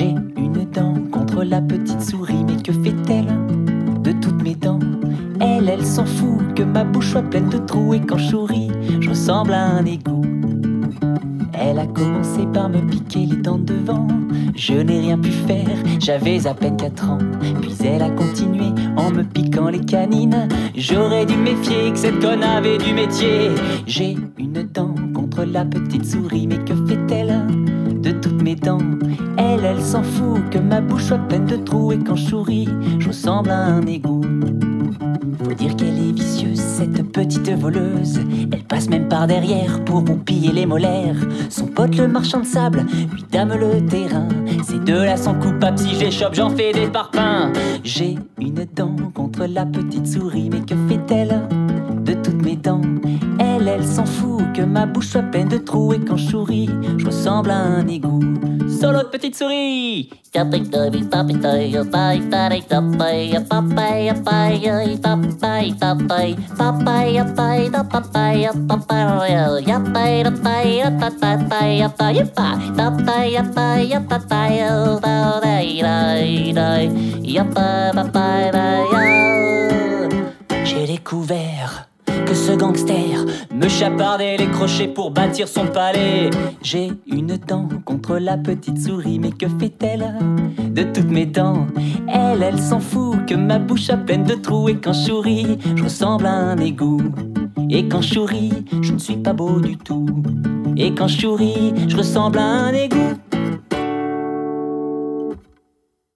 J'ai une dent contre la petite souris, mais que fait-elle de toutes mes dents? Elle, elle s'en fout que ma bouche soit pleine de trous et quand je souris, je ressemble à un égout. Elle a commencé par me piquer les dents devant. Je n'ai rien pu faire, j'avais à peine 4 ans. Puis elle a continué en me piquant les canines. J'aurais dû méfier que cette conne avait du métier. J'ai une dent contre la petite souris, mais que fait-elle de toutes mes dents? Que ma bouche soit pleine de trous et quand je souris, je ressemble à un égout. Faut dire qu'elle est vicieuse, cette petite voleuse. Elle passe même par derrière pour vous piller les molaires. Son pote, le marchand de sable, lui dame le terrain. Ces deux-là sont coupables si j'échoppe, j'en fais des parpaings. J'ai une dent contre la petite souris, mais que fait-elle s'en fout que ma bouche soit pleine de trous et quand je souris, je ressemble à un égout. Solo de petite souris J'ai découvert que ce gangster me chapardait les crochets pour bâtir son palais. J'ai une dent contre la petite souris, mais que fait-elle de toutes mes dents? Elle, elle s'en fout que ma bouche soit pleine de trous et quand je souris, je ressemble à un égout. Et quand je souris, je ne suis pas beau du tout. Et quand je souris, je ressemble à un égout.